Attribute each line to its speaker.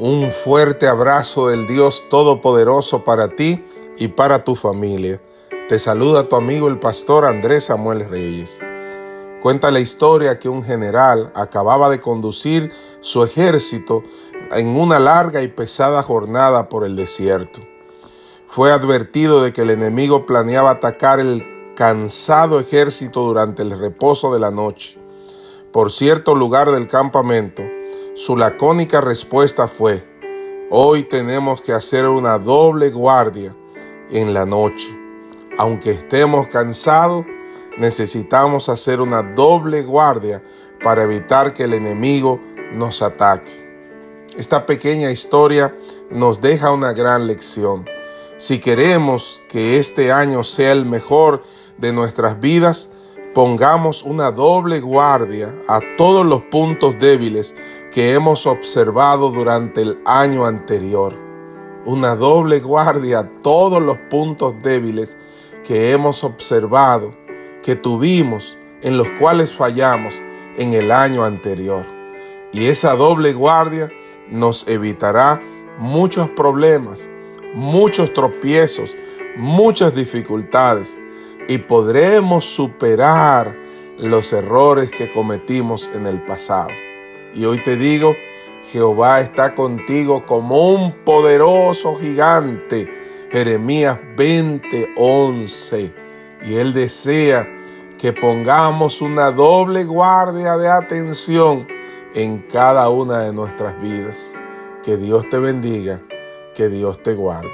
Speaker 1: Un fuerte abrazo del Dios Todopoderoso para ti y para tu familia. Te saluda tu amigo el pastor Andrés Samuel Reyes. Cuenta la historia que un general acababa de conducir su ejército en una larga y pesada jornada por el desierto. Fue advertido de que el enemigo planeaba atacar el cansado ejército durante el reposo de la noche. Por cierto lugar del campamento, su lacónica respuesta fue, hoy tenemos que hacer una doble guardia en la noche. Aunque estemos cansados, necesitamos hacer una doble guardia para evitar que el enemigo nos ataque. Esta pequeña historia nos deja una gran lección. Si queremos que este año sea el mejor de nuestras vidas, pongamos una doble guardia a todos los puntos débiles que hemos observado durante el año anterior. Una doble guardia a todos los puntos débiles que hemos observado, que tuvimos, en los cuales fallamos en el año anterior. Y esa doble guardia nos evitará muchos problemas, muchos tropiezos, muchas dificultades y podremos superar los errores que cometimos en el pasado. Y hoy te digo, Jehová está contigo como un poderoso gigante. Jeremías 20:11. Y Él desea que pongamos una doble guardia de atención en cada una de nuestras vidas. Que Dios te bendiga, que Dios te guarde.